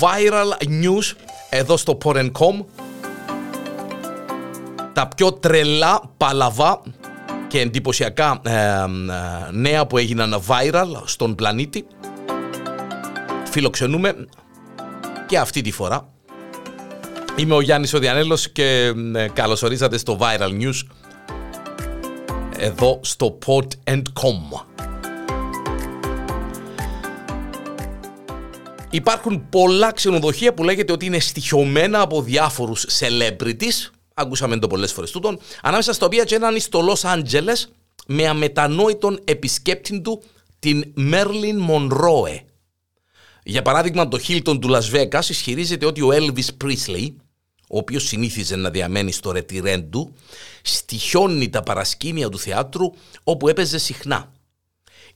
viral news εδώ στο Porn.com. Τα πιο τρελά, παλαβά και εντυπωσιακά ε, ε, νέα που έγιναν viral στον πλανήτη. Φιλοξενούμε και αυτή τη φορά. Είμαι ο Γιάννης Οδιανέλος και ε, καλώς ορίσατε στο Viral News εδώ στο pod.com. Υπάρχουν πολλά ξενοδοχεία που λέγεται ότι είναι στοιχειωμένα από διάφορους celebrities, ακούσαμε το πολλές φορές τούτον, ανάμεσα στα οποία και έναν στο Los Angeles με αμετανόητον επισκέπτη του την Μέρλιν Μονρόε. Για παράδειγμα, το Hilton του Las Vegas ισχυρίζεται ότι ο Elvis Presley, ο οποίος συνήθιζε να διαμένει στο ρετυρέν του, στοιχιώνει τα παρασκήνια του θεάτρου όπου έπαιζε συχνά.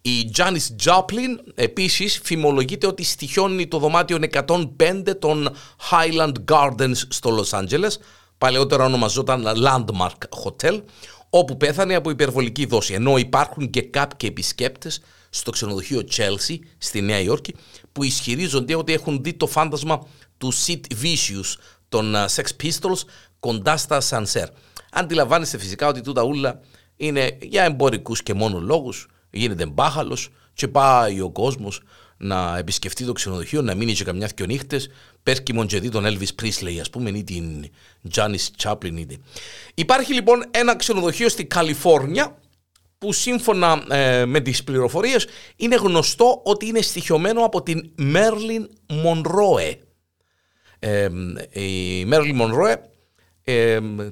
Η Janis Joplin επίσης φημολογείται ότι στοιχιώνει το δωμάτιο 105 των Highland Gardens στο Los Angeles, παλαιότερα ονομαζόταν Landmark Hotel, όπου πέθανε από υπερβολική δόση. Ενώ υπάρχουν και κάποιοι επισκέπτες στο ξενοδοχείο Chelsea στη Νέα Υόρκη που ισχυρίζονται ότι έχουν δει το φάντασμα του Sid Vicious των Sex Pistols κοντά στα Σανσέρ. Αντιλαμβάνεστε φυσικά ότι τούτα ούλα είναι για εμπορικούς και μόνο λόγους γίνεται μπάχαλος και πάει ο κόσμος να επισκεφτεί το ξενοδοχείο, να μείνει και καμιά δυο νύχτες, πέρκει και τον Elvis Presley, ας πούμε, ή την Janis Chaplin. Είτε. Υπάρχει λοιπόν ένα ξενοδοχείο στη Καλιφόρνια που σύμφωνα ε, με τις πληροφορίες είναι γνωστό ότι είναι στοιχειωμένο από την Μέρλιν Μονρόε. Ε, η Μέρλιν Μονρόε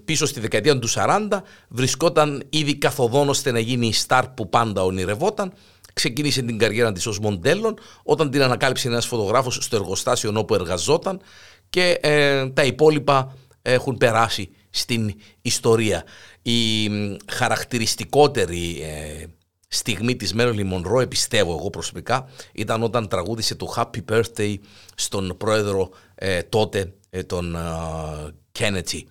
πίσω στη δεκαετία του 40 βρισκόταν ήδη καθοδόν ώστε να γίνει η στάρ που πάντα ονειρευόταν. Ξεκίνησε την καριέρα της ως μοντέλων όταν την ανακάλυψε ένας φωτογράφος στο εργοστάσιο όπου εργαζόταν και ε, τα υπόλοιπα έχουν περάσει στην ιστορία. Η χαρακτηριστικότερη ε, στιγμή της Μέρλι Μονρό, πιστεύω εγώ προσωπικά, ήταν όταν τραγούδισε το Happy Birthday στον πρόεδρο ε, τότε, τον Kennedy.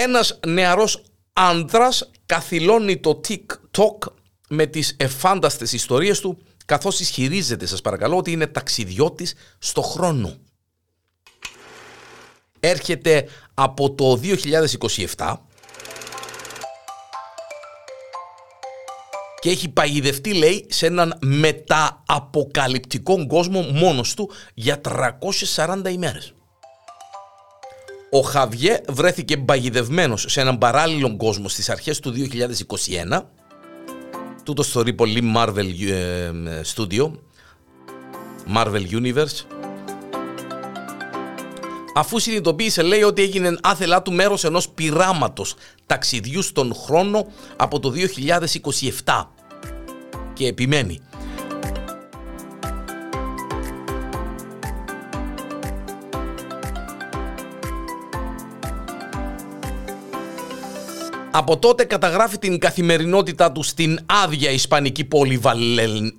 Ένας νεαρός άνδρας καθυλώνει το TikTok με τις εφάνταστες ιστορίες του καθώς ισχυρίζεται, σας παρακαλώ, ότι είναι ταξιδιώτης στο χρόνο. Έρχεται από το 2027 και έχει παγιδευτεί, λέει, σε έναν μετααποκαλυπτικό κόσμο μόνος του για 340 ημέρες. Ο Χαβιέ βρέθηκε μπαγιδευμένος σε έναν παράλληλο κόσμο στις αρχές του 2021. Τούτο θεωρεί πολύ Marvel ε, Studio, Marvel Universe. Αφού συνειδητοποίησε λέει ότι έγινε άθελά του μέρος ενός πειράματος ταξιδιού στον χρόνο από το 2027 και επιμένει Από τότε καταγράφει την καθημερινότητά του στην άδεια ισπανική πόλη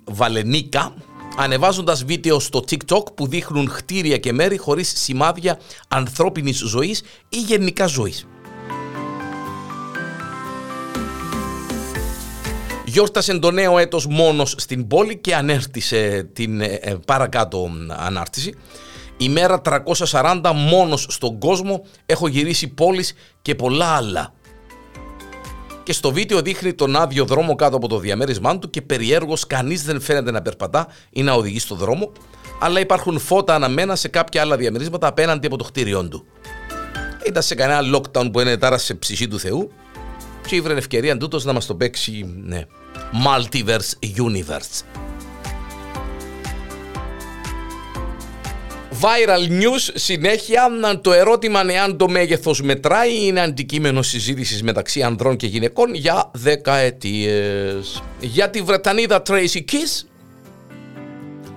Βαλενίκα, ανεβάζοντας βίντεο στο TikTok που δείχνουν χτίρια και μέρη χωρίς σημάδια ανθρώπινης ζωής ή γενικά ζωής. Γιόρτασε το νέο έτος μόνος στην πόλη και ανέρτησε την ε, ε, παρακάτω ανάρτηση. Ημέρα 340 μόνος στον κόσμο, έχω γυρίσει πόλεις και πολλά άλλα και στο βίντεο δείχνει τον άδειο δρόμο κάτω από το διαμέρισμά του και περιέργως κανείς δεν φαίνεται να περπατά ή να οδηγεί στο δρόμο, αλλά υπάρχουν φώτα αναμένα σε κάποια άλλα διαμερίσματα απέναντι από το κτίριό του. Ήταν σε κανένα lockdown που είναι τώρα σε ψυχή του Θεού και ήβρε ευκαιρία τούτος να μας το παίξει ναι, Multiverse Universe. Viral news συνέχεια. Το ερώτημα εάν το μέγεθος μετράει είναι αντικείμενο συζήτησης μεταξύ ανδρών και γυναικών για δεκαετίες. Για τη Βρετανίδα Tracy Kiss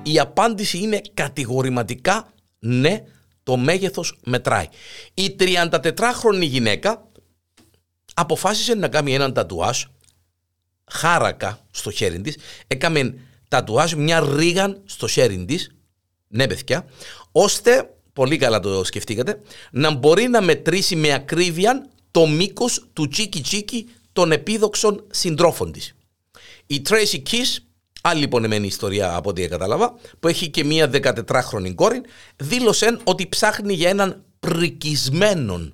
η απάντηση είναι κατηγορηματικά ναι, το μέγεθος μετράει. Η 34χρονη γυναίκα αποφάσισε να κάνει έναν τατουάζ χάρακα στο χέρι της. Έκαμε τατουάζ μια ρίγαν στο χέρι της ναι, παιδιά, ώστε, πολύ καλά το σκεφτήκατε, να μπορεί να μετρήσει με ακρίβεια το μήκος του τσίκι τσίκι των επίδοξων συντρόφων της. Η Tracy Kiss άλλη πονεμένη ιστορία από ό,τι κατάλαβα, που έχει και μία 14χρονη κόρη, δήλωσε ότι ψάχνει για έναν πρικισμένον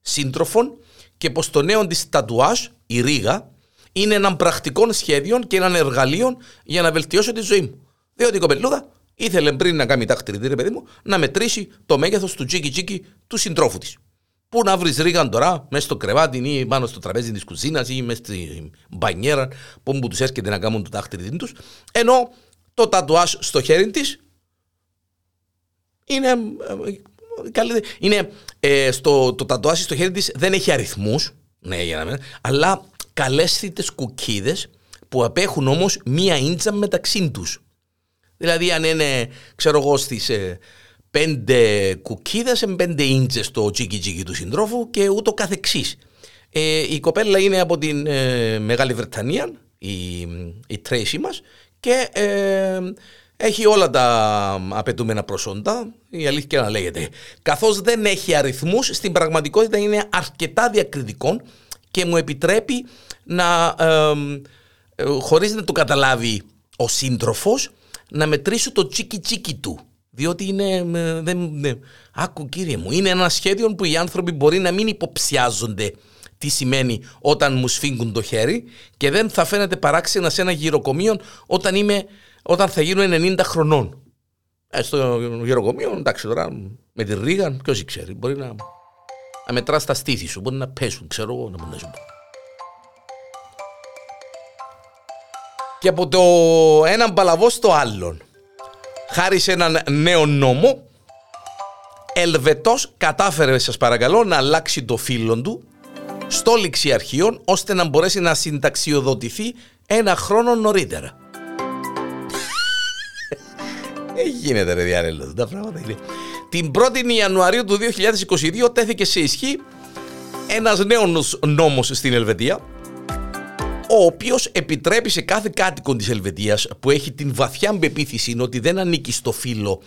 σύντροφον και πως το νέο της τατουάζ, η ρίγα, είναι έναν πρακτικό σχέδιο και έναν εργαλείο για να βελτιώσω τη ζωή μου. Διότι η κοπελούδα ήθελε πριν να κάνει τάχτηρη, παιδί μου, να μετρήσει το μέγεθος του τσίκι τσίκι του συντρόφου της. Πού να βρεις ρίγαν τώρα, μέσα στο κρεβάτι ή πάνω στο τραπέζι της κουζίνας ή μέσα στη μπανιέρα, που τους έρχεται να κάνουν το τάχτηρη τους. Ενώ το τατουάζ στο χέρι της είναι. Ε, είναι ε, στο, το τατουάζ στο χέρι της δεν έχει αριθμούς, ναι, για να αλλά καλέσθητε κουκίδες που απέχουν όμως μία ίντσα μεταξύ τους. Δηλαδή, αν είναι, ξέρω εγώ, στις ε, πέντε κουκίδες, σε πέντε ίντσε το τσίκι τσίκι του συντρόφου και ούτω καθεξής. Ε, η κοπέλα είναι από την ε, Μεγάλη Βρετανία, η, η Τρέση μας, και ε, έχει όλα τα απαιτούμενα προσόντα, η αλήθεια να λέγεται. Καθώς δεν έχει αριθμούς, στην πραγματικότητα είναι αρκετά διακριτικό και μου επιτρέπει να, ε, χωρίς να το καταλάβει ο σύντροφος, να μετρήσω το τσίκι τσίκι του. Διότι είναι. Δεν, άκου κύριε μου, είναι ένα σχέδιο που οι άνθρωποι μπορεί να μην υποψιάζονται τι σημαίνει όταν μου σφίγγουν το χέρι και δεν θα φαίνεται παράξενα σε ένα γυροκομείο όταν, είμαι, όταν θα γίνω 90 χρονών. Ε, στο γυροκομείο, εντάξει τώρα, με τη ρίγα, ποιος ξέρει, μπορεί να, να μετράς τα στήθη σου, μπορεί να πέσουν, ξέρω εγώ, να μου και από το έναν παλαβό στο άλλον. Χάρη σε έναν νέο νόμο, Ελβετός κατάφερε, σας παρακαλώ, να αλλάξει το φίλο του στο ληξιαρχείο ώστε να μπορέσει να συνταξιοδοτηθεί ένα χρόνο νωρίτερα. Ε, γίνεται ρε διάρελο, τα πράγματα είναι. Την 1η Ιανουαρίου του 2022 τέθηκε σε ισχύ ένας νέος νόμος στην Ελβετία ο οποίος επιτρέπει σε κάθε κάτοικο της Ελβετίας που έχει την βαθιά πεποίθηση ότι δεν ανήκει στο φύλλο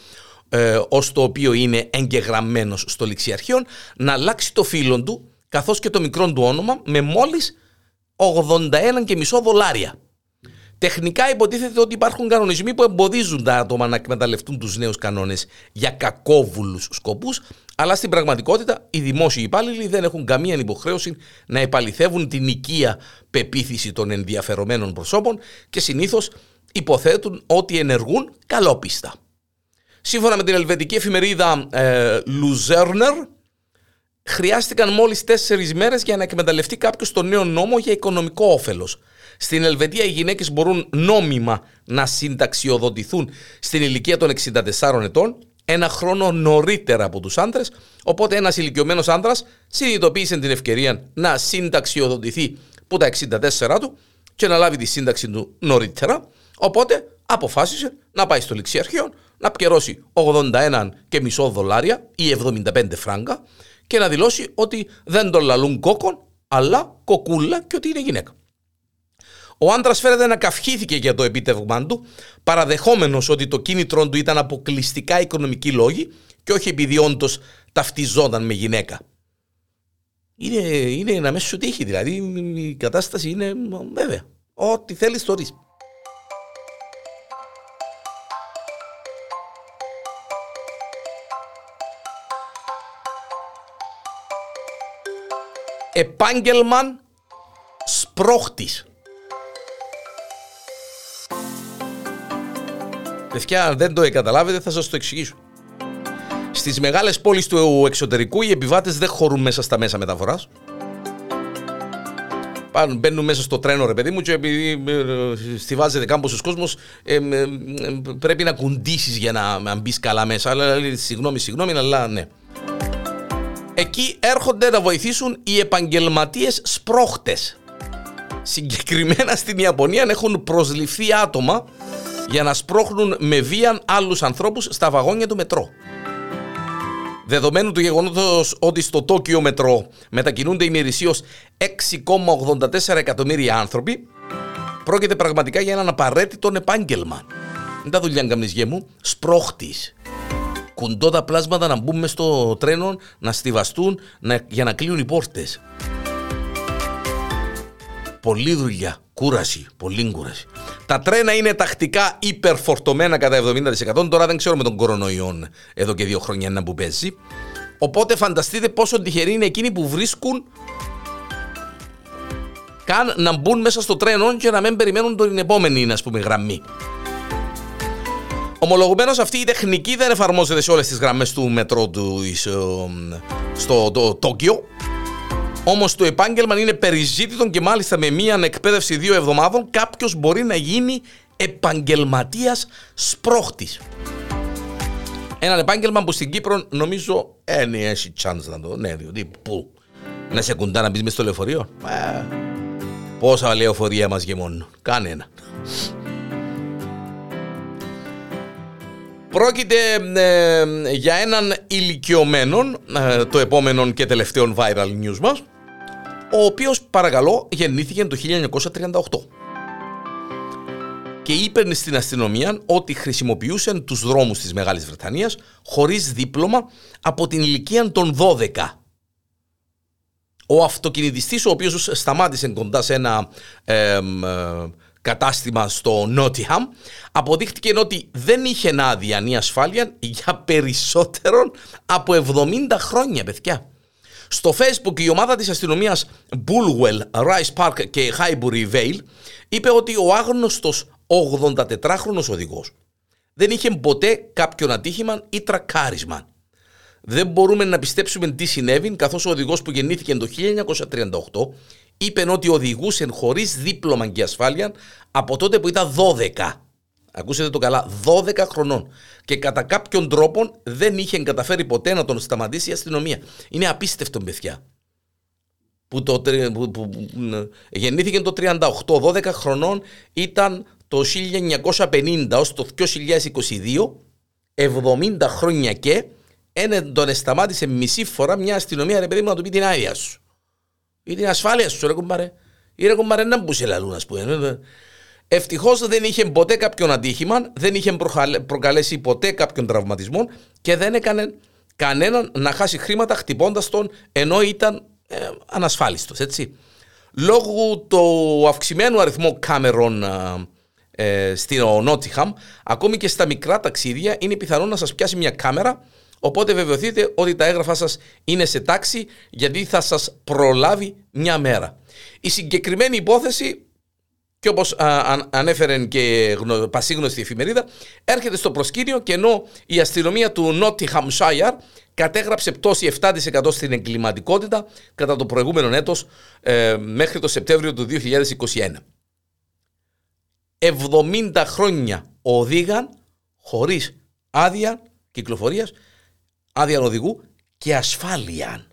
ε, ως το οποίο είναι εγγεγραμμένος στο ληξιαρχείο να αλλάξει το φύλλο του καθώς και το μικρό του όνομα με μόλις 81,5 δολάρια. Τεχνικά υποτίθεται ότι υπάρχουν κανονισμοί που εμποδίζουν τα άτομα να εκμεταλλευτούν τους νέους κανόνες για κακόβουλους σκοπούς, αλλά στην πραγματικότητα οι δημόσιοι υπάλληλοι δεν έχουν καμία υποχρέωση να επαληθεύουν την οικία πεποίθηση των ενδιαφερομένων προσώπων και συνήθως υποθέτουν ότι ενεργούν καλόπιστα. Σύμφωνα με την ελβετική εφημερίδα ε, Luzerner, χρειάστηκαν μόλις τέσσερις μέρες για να εκμεταλλευτεί κάποιος τον νέο νόμο για οικονομικό όφελος. Στην Ελβετία οι γυναίκες μπορούν νόμιμα να συνταξιοδοτηθούν. Στην ηλικία των 64 ετών ένα χρόνο νωρίτερα από τους άντρες, οπότε ένας ηλικιωμένος άντρας συνειδητοποίησε την ευκαιρία να συνταξιοδοτηθεί που τα 64 του και να λάβει τη σύνταξη του νωρίτερα, οπότε αποφάσισε να πάει στο ληξιαρχείο να πληρώσει 81 και μισό δολάρια ή 75 φράγκα και να δηλώσει ότι δεν τον λαλούν κόκκον, αλλά κοκούλα και ότι είναι γυναίκα. Ο άντρας φέρεται να καυχήθηκε για το επίτευγμά του, παραδεχόμενος ότι το κίνητρο του ήταν αποκλειστικά οικονομικοί λόγοι και όχι επειδή όντως ταυτιζόταν με γυναίκα. Είναι, είναι ένα μέσο τύχη, δηλαδή η κατάσταση είναι βέβαια. Ό,τι θέλεις το ρίς. Επάγγελμαν σπρόχτης. Παιδιά, αν δεν το καταλάβετε, θα σας το εξηγήσω. Στις μεγάλες πόλεις του εξωτερικού, οι επιβάτες δεν χωρούν μέσα στα μέσα μεταφοράς. Μπαίνουν μέσα στο τρένο, ρε παιδί μου, και επειδή ε, στηβάζεται κάμπος ο κόσμος, ε, ε, πρέπει να κουντήσεις για να μπεις καλά μέσα. Αλλά συγγνώμη, συγγνώμη, αλλά ναι. Εκεί έρχονται να βοηθήσουν οι επαγγελματίες σπρόχτε. Συγκεκριμένα στην Ιαπωνία έχουν προσληφθεί άτομα για να σπρώχνουν με βία άλλους ανθρώπους στα βαγόνια του μετρό. Δεδομένου του γεγονότος ότι στο Τόκιο μετρό μετακινούνται ημερησίως 6,84 εκατομμύρια άνθρωποι, πρόκειται πραγματικά για έναν απαραίτητο επάγγελμα. Δεν τα δουλειά καμνή μου, σπρώχτης. Κουντώ τα πλάσματα να μπούμε στο τρένο, να στιβαστούν να, για να κλείουν οι πόρτες. Πολλή δουλειά, κούραση, πολύ κούραση. Τα τρένα είναι τακτικά υπερφορτωμένα κατά 70%. Τώρα δεν ξέρω με τον κορονοϊό εδώ και δύο χρόνια να που παίζει. Οπότε φανταστείτε πόσο τυχεροί είναι εκείνοι που βρίσκουν καν να μπουν μέσα στο τρένο και να μην περιμένουν την επόμενη ας πούμε, γραμμή. Ομολογουμένως αυτή η τεχνική δεν εφαρμόζεται σε όλες τις γραμμές του μετρό του στο το, Τόκιο. Όμως το επάγγελμα είναι περιζήτητο και μάλιστα με μία εκπαίδευση δύο εβδομάδων κάποιος μπορεί να γίνει επαγγελματίας σπρόχτη. Ένα επάγγελμα που στην Κύπρο νομίζω δεν έχει chance να το. Ναι, διότι πού; Να σε κουντά να μπεις μες στο λεωφορείο; Ε, πόσα λεωφορεία μας γεμώνουν; Κανένα. Πρόκειται ε, για έναν ηλικιωμένο, ε, το επόμενο και τελευταίο viral news μας, ο οποίος παρακαλώ γεννήθηκε το 1938 και είπε στην αστυνομία ότι χρησιμοποιούσε τους δρόμους της Μεγάλης Βρετανίας χωρίς δίπλωμα από την ηλικία των 12. Ο αυτοκινητιστής ο οποίος σταμάτησε κοντά σε ένα ε, κατάστημα στο Νότιχαμ αποδείχτηκε ότι δεν είχε άδεια ή ασφάλεια για περισσότερο από 70 χρόνια παιδιά. Στο facebook η ομάδα της αστυνομίας Bulwell, Rice Park και Highbury Vale είπε ότι ο άγνωστος 84χρονος οδηγός δεν είχε ποτέ κάποιο ατύχημα ή τρακάρισμα. Δεν μπορούμε να πιστέψουμε τι συνέβη καθώς ο οδηγός που γεννήθηκε το 1938 είπε ότι οδηγούσε χωρίς δίπλωμα και ασφάλεια από τότε που ήταν 12. Ακούσετε το καλά, 12 χρονών. Και κατά κάποιον τρόπο δεν είχε καταφέρει ποτέ να τον σταματήσει η αστυνομία. Είναι απίστευτο, παιδιά. Που, το, που, που, γεννήθηκε το 38, 12 χρονών ήταν το 1950 ως το 2022, 70 χρόνια και, ένα τον σταμάτησε μισή φορά μια αστυνομία ρε παιδί μου να του πει την άδεια σου ή την ασφάλεια σου, ρε κουμπάρε. Ή ρε κουμπάρε να μπούσε λαλούν, ας πούμε. Ευτυχώς δεν είχε ποτέ κάποιον ατύχημα, δεν είχε προκαλέσει ποτέ κάποιον τραυματισμό και δεν έκανε κανέναν να χάσει χρήματα χτυπώντας τον ενώ ήταν ε, ανασφάλιστος, έτσι. Λόγω του αυξημένου αριθμού κάμερων ε, ε στην Νότιχαμ, ακόμη και στα μικρά ταξίδια, είναι πιθανό να σας πιάσει μια κάμερα Οπότε βεβαιωθείτε ότι τα έγγραφά σας είναι σε τάξη γιατί θα σας προλάβει μια μέρα. Η συγκεκριμένη υπόθεση και όπως ανέφερε και πασίγνωστη εφημερίδα, έρχεται στο προσκήνιο και ενώ η αστυνομία του Nottinghamshire κατέγραψε πτώση 7% στην εγκληματικότητα κατά το προηγούμενο έτος ε, μέχρι το Σεπτέμβριο του 2021. 70 χρόνια οδήγαν χωρίς άδεια κυκλοφορίας άδεια οδηγού και ασφάλεια.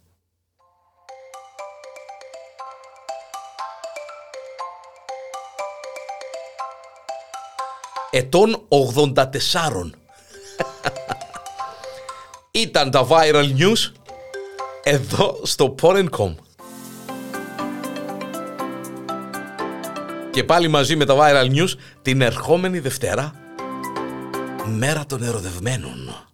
Ετών 84. Ήταν τα viral news εδώ στο Porn.com. Και πάλι μαζί με τα viral news την ερχόμενη Δευτέρα, μέρα των ερωτευμένων.